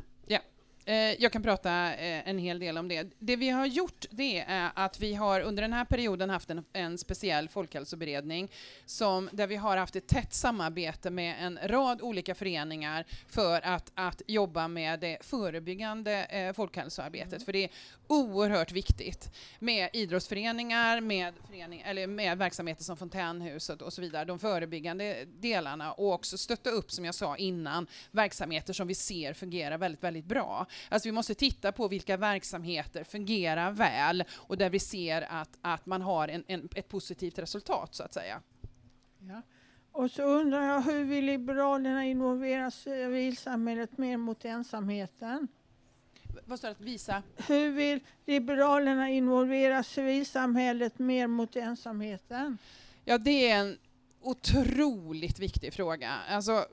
Eh, Jag kan prata eh, en hel del om det. Det vi har gjort det är att vi har under den här perioden haft en, en speciell folkhälsoberedning som, där vi har haft ett tätt samarbete med en rad olika föreningar för att, att jobba med det förebyggande eh, folkhälsoarbetet. För det är oerhört viktigt med idrottsföreningar, med, förening, eller med verksamheter som Fontänhuset och så vidare, de förebyggande delarna och också stötta upp, som jag sa innan, verksamheter som vi ser fungerar väldigt, väldigt bra. Alltså vi måste titta på vilka verksamheter fungerar väl och där vi ser att, att man har en, en, ett positivt resultat så att säga. Ja. Och så undrar jag hur vill Liberalerna involvera civilsamhället mer mot ensamheten? Vad står det visa? Hur vill Liberalerna involvera civilsamhället mer mot ensamheten? Ja, det är en otroligt viktig fråga. Alltså,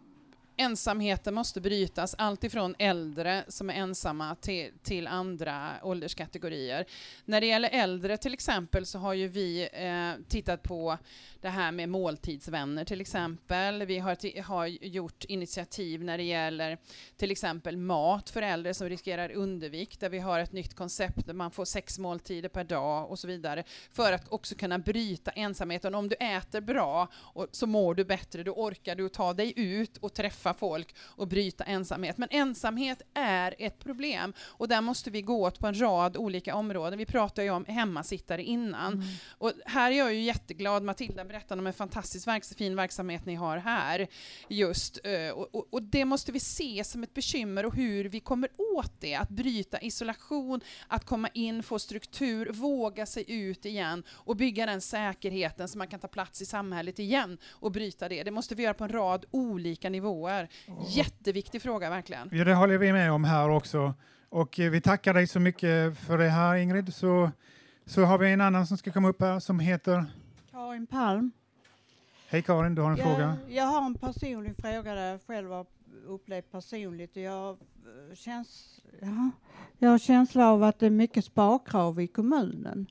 ensamheten måste brytas, alltifrån äldre som är ensamma till, till andra ålderskategorier. När det gäller äldre till exempel så har ju vi eh, tittat på det här med måltidsvänner till exempel. Vi har, har gjort initiativ när det gäller till exempel mat för äldre som riskerar undervikt, där vi har ett nytt koncept där man får sex måltider per dag och så vidare, för att också kunna bryta ensamheten. Om du äter bra och så mår du bättre, då orkar du ta dig ut och träffa folk och bryta ensamhet. Men ensamhet är ett problem och där måste vi gå åt på en rad olika områden. Vi pratade ju om hemmasittare innan och här är jag ju jätteglad. Matilda berättade om en fantastiskt verks fin verksamhet ni har här just eh, och, och, och det måste vi se som ett bekymmer och hur vi kommer åt det. Att bryta isolation, att komma in, få struktur, våga sig ut igen och bygga den säkerheten så man kan ta plats i samhället igen och bryta det. Det måste vi göra på en rad olika nivåer. Jätteviktig fråga verkligen. Ja, det håller vi med om här också. Och eh, vi tackar dig så mycket för det här Ingrid. Så, så har vi en annan som ska komma upp här som heter... Karin Palm. Hej Karin, du har en jag, fråga. Jag har en personlig fråga där jag själv har upplevt personligt. Och jag, eh, känns, ja, jag har känsla av att det är mycket sparkrav i kommunen.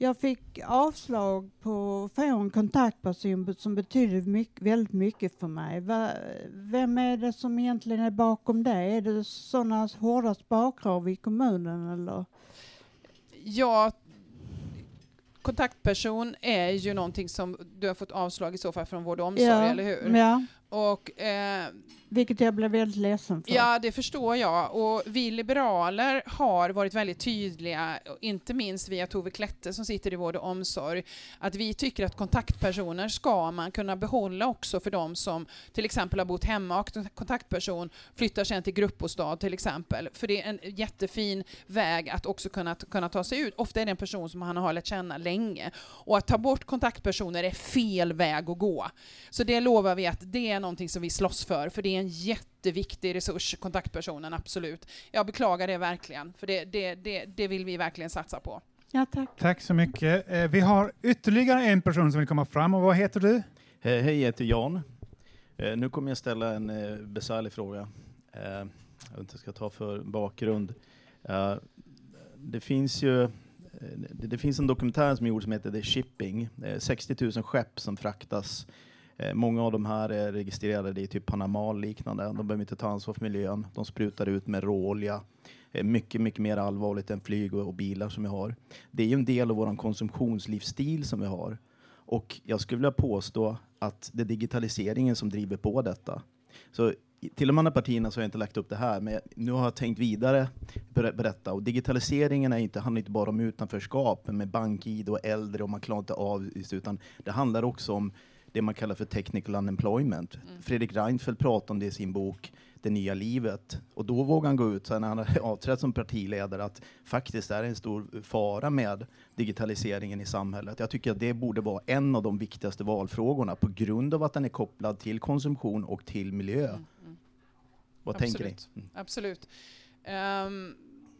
Jag fick avslag på att få en kontaktperson som betyder mycket, väldigt mycket för mig. Va, vem är det som egentligen är bakom det? Är det sådana hårda sparkrav i kommunen eller? Ja, kontaktperson är ju någonting som du har fått avslag i så fall från vård och omsorg, Ja, eller hur? ja. Och, eh, Vilket jag blev väldigt ledsen för. Ja, det förstår jag. Och vi liberaler har varit väldigt tydliga, inte minst via Tove Klette som sitter i vård och omsorg, att vi tycker att kontaktpersoner ska man kunna behålla också för de som till exempel har bott hemma och kontaktperson flyttar sen till gruppbostad till exempel. För det är en jättefin väg att också kunna, kunna ta sig ut. Ofta är det en person som han har lärt känna länge. Och att ta bort kontaktpersoner är fel väg att gå. Så det lovar vi att det är någonting som vi slåss för, för det är en jätteviktig resurs, kontaktpersonen, absolut. Jag beklagar det verkligen, för det, det, det, det vill vi verkligen satsa på. Ja, tack. Tack så mycket. Eh, Vi har ytterligare en person som vill komma fram. Och vad heter du? Hej, hej, jag heter Jan. Eh, nu kommer jag ställa en eh, besvärlig fråga. Eh, jag vet inte ska ta för bakgrund. Eh, det finns ju eh, det, det finns en dokumentär som är gjord som heter The Shipping. Eh, 60 000 skepp som fraktas. Eh, många av de här är registrerade i typ Panama liknande. De behöver inte ta ansvar för miljön. De sprutar ut med råolja. Eh, mycket, mycket mer allvarligt än flyg och, och bilar som vi har. Det är ju en del av vår konsumtionslivsstil som vi har. Och jag skulle vilja påstå att det är digitaliseringen som driver på detta. Så till de andra partierna så har jag inte lagt upp det här, men nu har jag tänkt vidare på på detta. Och digitaliseringen är inte, handlar inte bara om utanförskap med bank-id och äldre och man klarar inte av, utan det handlar också om det man kallar för technical unemployment. Fredrik Reinfeldt pratar om det i sin bok Det nya livet. Och då vågar han gå ut, sen när han har avträtt som partiledare, att faktiskt är det en stor fara med digitaliseringen i samhället. Jag tycker att det borde vara en av de viktigaste valfrågorna på grund av att den är kopplad till konsumtion och till miljö. Vad tänker ni? Absolut. Absolut. Ehm,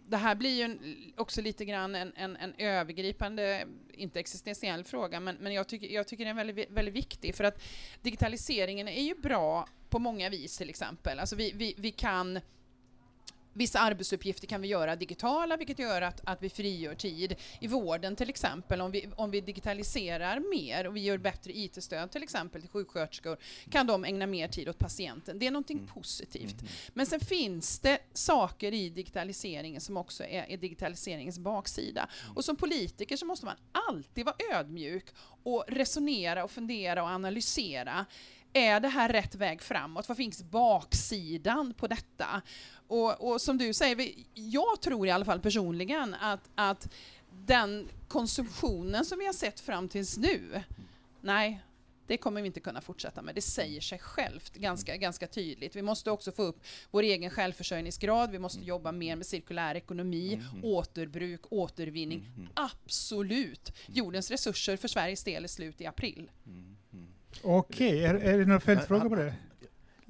det här blir ju en, också lite grann en, en, en övergripande, inte existentiell fråga, men, men jag, tycker, jag tycker den är väldigt, väldigt viktig för att digitaliseringen är ju bra på många vis till exempel. Alltså vi, vi, vi kan Vissa arbetsuppgifter kan vi göra digitala, vilket gör att, att vi frigör tid. I vården till exempel, om vi, om vi digitaliserar mer och vi gör bättre IT-stöd till exempel till sjuksköterskor, kan de ägna mer tid åt patienten. Det är någonting positivt. Men sen finns det saker i digitaliseringen som också är, är digitaliseringens baksida. Och som politiker så måste man alltid vara ödmjuk och resonera och fundera och analysera. Är det här rätt väg framåt? Vad finns baksidan på detta? Och, och som du säger, jag tror i alla fall personligen att, att den konsumtionen som vi har sett fram tills nu, nej, det kommer vi inte kunna fortsätta med. Det säger sig självt ganska, ganska tydligt. Vi måste också få upp vår egen självförsörjningsgrad, vi måste jobba mer med cirkulär ekonomi, återbruk, återvinning. Absolut! Jordens resurser för Sveriges del är slut i april. Okej, är, är det några följdfrågor på det?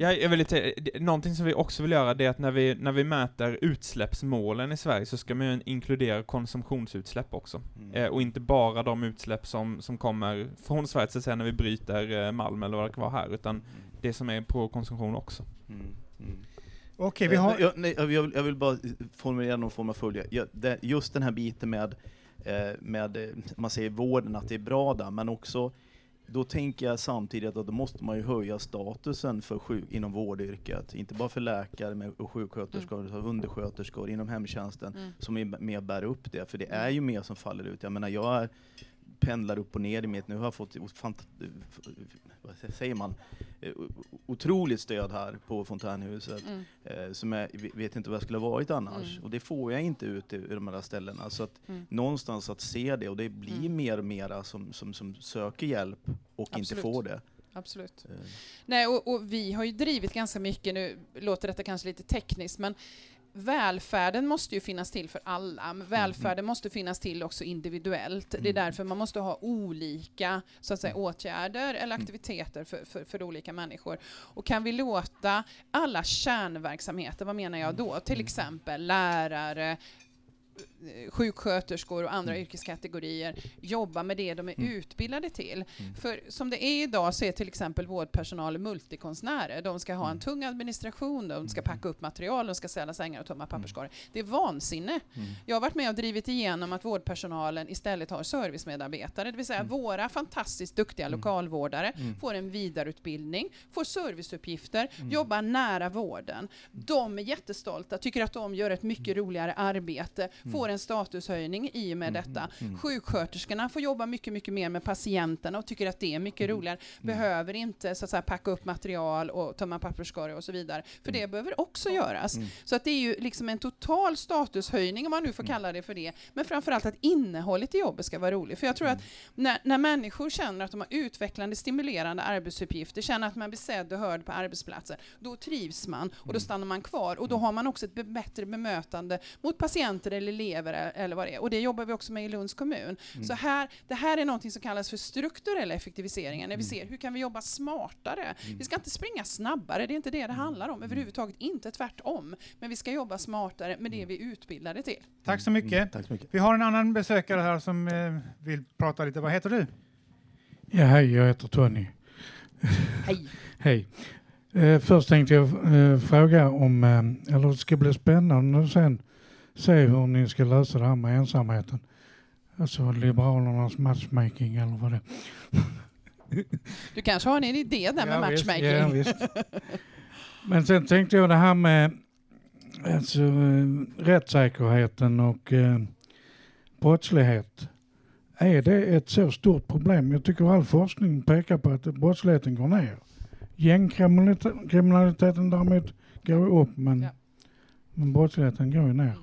Ja, jag vill lite, någonting som vi också vill göra det är att när vi, när vi mäter utsläppsmålen i Sverige så ska man ju inkludera konsumtionsutsläpp också. Eh, och inte bara de utsläpp som, som kommer från Sverige så att säga när vi bryter eh, malm eller vad det kan vara här, utan det som är på konsumtion också. Okej, vi har... Eh, Jag, nej, jag, vill, jag vill bara formulera någon form av följe. Ja, det, just den här biten med, eh, med, eh, man säger vården, att det är bra där, men också då tänker jag samtidigt att då måste man ju höja statusen för sjuk, inom vårdyrket. Inte bara för läkare med, och sjuksköterskor, utan undersköterskor inom hemtjänsten Mm. som är och bär upp det. För det är ju mer som faller ut. Jag menar, jag är, pendlar upp och ner i mitt, nu har jag fått vad säger man, Eh, otroligt stöd här på Fontänhuset. Mm. Eh, som jag vet inte vad jag skulle ha varit annars. Mm. Och det får jag inte ut i, i de här ställena. Så att Mm. någonstans att se det, och det blir mer och mera som, som, som söker hjälp och inte Absolut. får det. Absolut. Eh, Nej, och, och vi har ju drivit ganska mycket, nu låter detta kanske lite tekniskt, men välfärden måste ju finnas till för alla. Men välfärden måste finnas till också individuellt. Det är därför man måste ha olika så att säga, åtgärder eller aktiviteter för, för, för olika människor. Och kan vi låta alla kärnverksamheter, vad menar jag då? Till exempel lärare, sjuksköterskor och andra yrkeskategorier jobba med det de är utbildade till. För som det är idag så är till exempel vårdpersonal multikonstnärer. De ska ha en tung administration, de ska packa upp material, de ska ställa sängar och tömma papperskorgar. Det är vansinne. Jag har varit med och drivit igenom att vårdpersonalen istället har servicemedarbetare, det vill säga våra fantastiskt duktiga lokalvårdare Mm. får en vidareutbildning, får serviceuppgifter, Mm. jobbar nära vården. De är jättestolta, tycker att de gör ett mycket roligare arbete, får en statushöjning i och med detta. mm. Sjuksköterskorna får jobba mycket, mycket mer med patienterna och tycker att det är mycket roligare. Behöver inte så att säga, packa upp material och tömma papperskorgar och så vidare. För det behöver också göras. Mm. Så att det är ju liksom en total statushöjning, om man nu får kalla det för det. Men framförallt att innehållet i jobbet ska vara roligt. För jag tror att när, när människor känner att de har utvecklande, stimulerande arbetsuppgifter, känner att man blir sedd och hörd på arbetsplatsen, då trivs man och då stannar man kvar. Och då har man också ett bättre bemötande mot patienter eller elever e- eller vad det är. Och det jobbar vi också med i Lunds kommun. Mm. Så här, det här är något som kallas för strukturella effektiviseringar, när vi ser hur kan vi jobba smartare? Vi ska inte springa snabbare, det är inte det det handlar om överhuvudtaget, inte tvärtom. Men vi ska jobba smartare med det vi utbildade till. Tack så mycket. Tack så mycket. Vi har en annan besökare här som eh, vill prata lite. Vad heter du? Ja, hej, jag heter Tony. Hej. hej. Eh, först tänkte jag eh, fråga om, eh, eller det ska bli spännande sen se hur ni ska lösa det här med ensamheten. Alltså Liberalernas matchmaking eller vad det. Du kanske har en idé där med Ja, matchmaking? ja, visst. Men sen tänkte jag det här med alltså, rättssäkerheten och eh, brottslighet. är det ett så stort problem? Jag tycker all forskning pekar på att brottsligheten går ner. Gängkriminaliteten däremot går upp men, men brottsligheten går ju ner.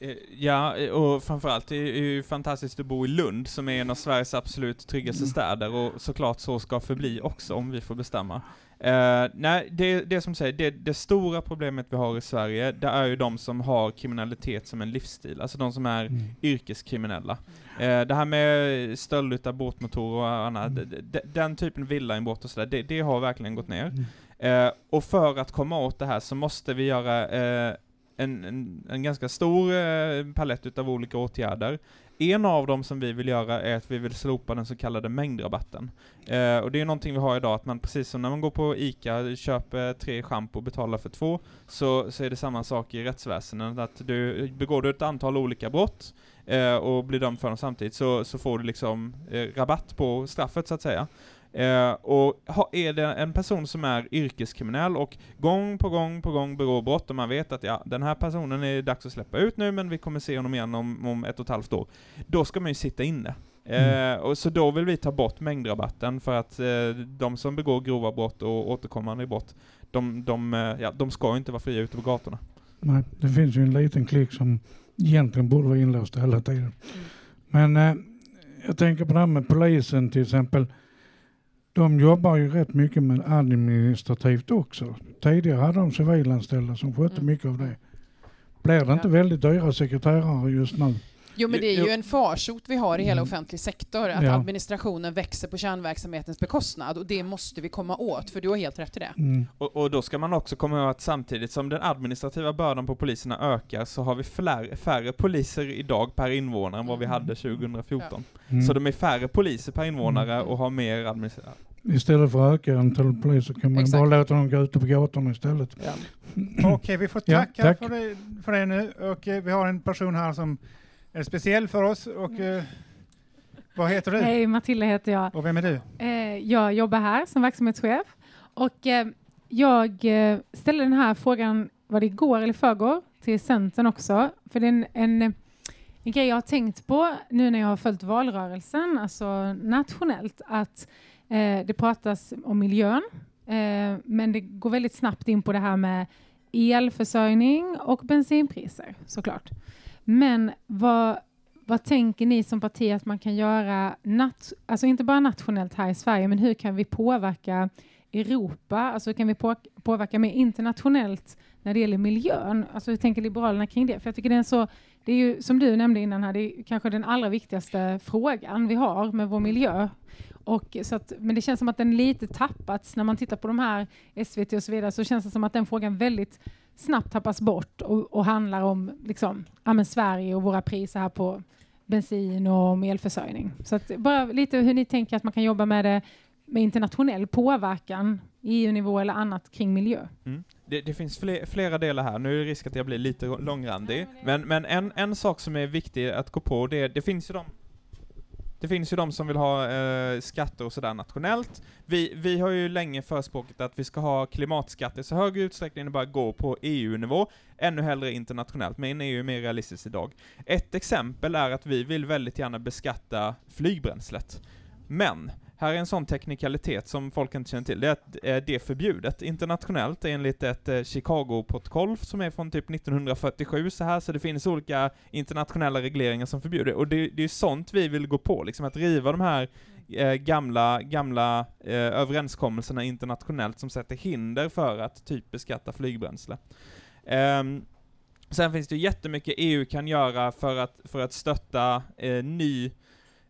Eh, Ja, eh, och framförallt det är ju fantastiskt att bo i Lund, som är en av Sveriges absolut tryggaste städer, och såklart så ska förbli också, om vi får bestämma. Eh, nej, det, det som säger, det, det stora problemet vi har i Sverige, det är ju de som har kriminalitet som en livsstil, alltså de som är yrkeskriminella. Eh, det här med stöld utav båtmotorer och annat, d- d- den typen av villainbrott och sådär, det, det har verkligen gått ner. Eh, och för att komma åt det här så måste vi göra en, en, en ganska stor eh, palett utav olika åtgärder. En av dem som vi vill göra är att vi vill slopa den så kallade mängdrabatten. Eh, och det är någonting vi har idag, att man precis som när man går på ICA, köper tre schampo och betalar för två, så, så är det samma sak i rättsväsendet, att du, begår du ett antal olika brott eh, och blir dömd för dem samtidigt, så, så får du liksom eh, rabatt på straffet så att säga. Eh, och ha, är det en person som är yrkeskriminell och gång på gång på gång begår brott och man vet att ja, den här personen är dags att släppa ut nu men vi kommer se honom igen om, om ett och ett halvt år. Då ska man ju sitta inne. Eh, och så då vill vi ta bort mängdrabatten för att eh, de som begår grova brott och återkommande brott, de, de, eh, ja, de ska ju inte vara fria ute på gatorna. Nej, det finns ju en liten klick som egentligen borde vara inlåst hela tiden. Men eh, jag tänker på det här med polisen till exempel. De jobbar ju rätt mycket med administrativt också. Tidigare hade de civilanställda som skötte mycket av det. Blir det inte väldigt dyra sekreterare just nu? Jo, men det är ju en farsot vi har i hela offentlig sektor, att Ja. administrationen växer på kärnverksamhetens bekostnad, och det måste vi komma åt, för du har helt rätt i det. Och, och då ska man också komma ihåg att samtidigt som den administrativa bördan på poliserna ökar så har vi fler, färre poliser idag per invånare än vad vi hade 2014. Mm. Så de är färre poliser per invånare och har mer administration. Istället för att öka antalet poliser kan man Exakt. bara låta dem gå ute på gatorna istället. Okej, vi får Ja, tacka tack. för, det, för det nu. Och eh, vi har en person här som är speciell för oss. Och, eh, vad heter du? Hej, Matilda heter jag. Och vem är du? Eh, jag jobbar här som verksamhetschef och eh, jag ställde den här frågan, var det igår eller förrgår, till Centern också. För det är en, en, en grej jag har tänkt på nu när jag har följt valrörelsen, alltså nationellt, att eh, det pratas om miljön, eh, men det går väldigt snabbt in på det här med elförsörjning och bensinpriser såklart. Men vad, vad tänker ni som parti att man kan göra, nat- alltså inte bara nationellt här i Sverige, men hur kan vi påverka Europa? Alltså hur kan vi på- påverka mer internationellt när det gäller miljön? Alltså hur tänker Liberalerna kring det? För jag tycker det är en så, det är ju som du nämnde innan här, det är kanske den allra viktigaste frågan vi har med vår miljö. Och så att, men det känns som att den lite tappats när man tittar på de här SVT och så vidare så känns det som att den frågan väldigt snabbt tappas bort och, och handlar om liksom, ja, Sverige och våra priser här på bensin och om elförsörjning. Så bara lite hur ni tänker att man kan jobba med det med internationell påverkan, EU-nivå eller annat kring miljö. Mm. Det, det finns fler, flera delar här, nu är det risk att jag blir lite långrandig, men, men en, en sak som är viktig att gå på, det, det finns ju de det finns ju de som vill ha eh, skatter och sådär nationellt. Vi, vi har ju länge förespråkat att vi ska ha klimatskatter i så hög utsträckning det bara går på EU-nivå, ännu hellre internationellt, men EU är mer realistiskt idag. Ett exempel är att vi vill väldigt gärna beskatta flygbränslet. Men, här är en sån teknikalitet som folk inte känner till, det är att eh, det är förbjudet internationellt enligt ett eh, Chicago-protokoll som är från typ 1947 så här, så det finns olika internationella regleringar som förbjuder det. Och det, det är sånt vi vill gå på, liksom att riva de här eh, gamla, gamla eh, överenskommelserna internationellt som sätter hinder för att typ beskatta flygbränsle. Um, sen finns det jättemycket EU kan göra för att, för att stötta eh, ny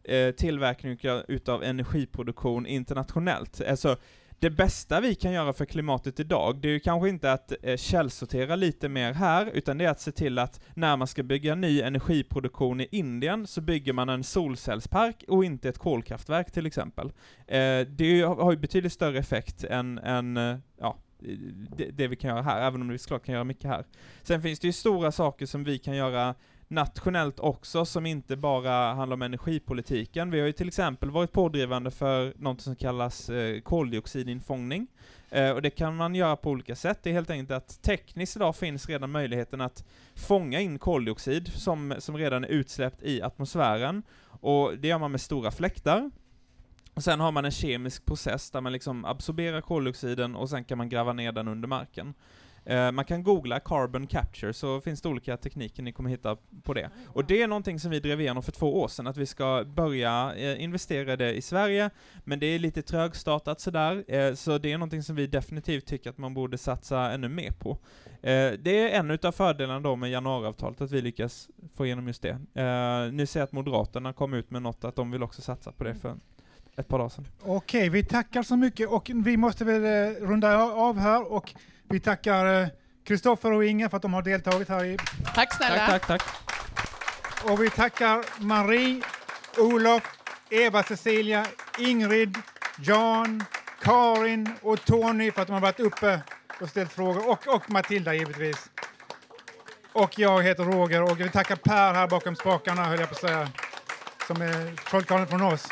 eh, tillverkning utav- energiproduktion internationellt. Alltså, det bästa vi kan göra för klimatet idag, det är ju kanske inte att eh, källsortera lite mer här, utan det är att se till att när man ska bygga ny energiproduktion i Indien, så bygger man en solcellspark och inte ett kolkraftverk till exempel. Eh, det har ju betydligt större effekt än, än eh, ja, det, det vi kan göra här, även om vi såklart kan göra mycket här. Sen finns det ju stora saker som vi kan göra nationellt också, som inte bara handlar om energipolitiken. Vi har ju till exempel varit pådrivande för något som kallas eh, koldioxidinfångning. Eh, och det kan man göra på olika sätt. Det är helt enkelt att tekniskt idag finns redan möjligheten att fånga in koldioxid som, som redan är utsläppt i atmosfären. Och det gör man med stora fläktar. Och sen har man en kemisk process där man liksom absorberar koldioxiden och sen kan man gräva ner den under marken. Eh, man kan googla carbon capture så finns det olika tekniker ni kommer hitta på det. Och det är någonting som vi drev igenom för två år sedan, att vi ska börja eh, investera det i Sverige, men det är lite trögstartat sådär, eh, så det är någonting som vi definitivt tycker att man borde satsa ännu mer på. Eh, det är en utav fördelarna då med januariavtalet, att vi lyckas få igenom just det. Eh, nu ser jag att Moderaterna kom ut med något, att de vill också satsa på det för ett par dagar sedan. Okej, vi tackar så mycket och vi måste väl eh, runda av här och vi tackar Kristoffer och Inga för att de har deltagit här. I... Tack snälla. Tack, tack, tack. Och vi tackar Marie, Olof, Eva Cecilia, Ingrid, Jan, Karin och Tony för att de har varit uppe och ställt frågor. Och, och Matilda givetvis. Och jag heter Roger och vi tackar Per här bakom spakarna höll jag på att säga. Som är trollkarlen från oss.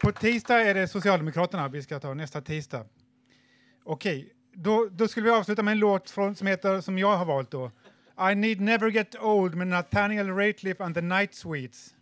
På tisdag är det Socialdemokraterna vi ska ta nästa tisdag. Okej, då, då skulle vi avsluta med en låt från, som heter, som jag har valt då. I need never get old med Nathaniel Rateliff and the Night Sweets.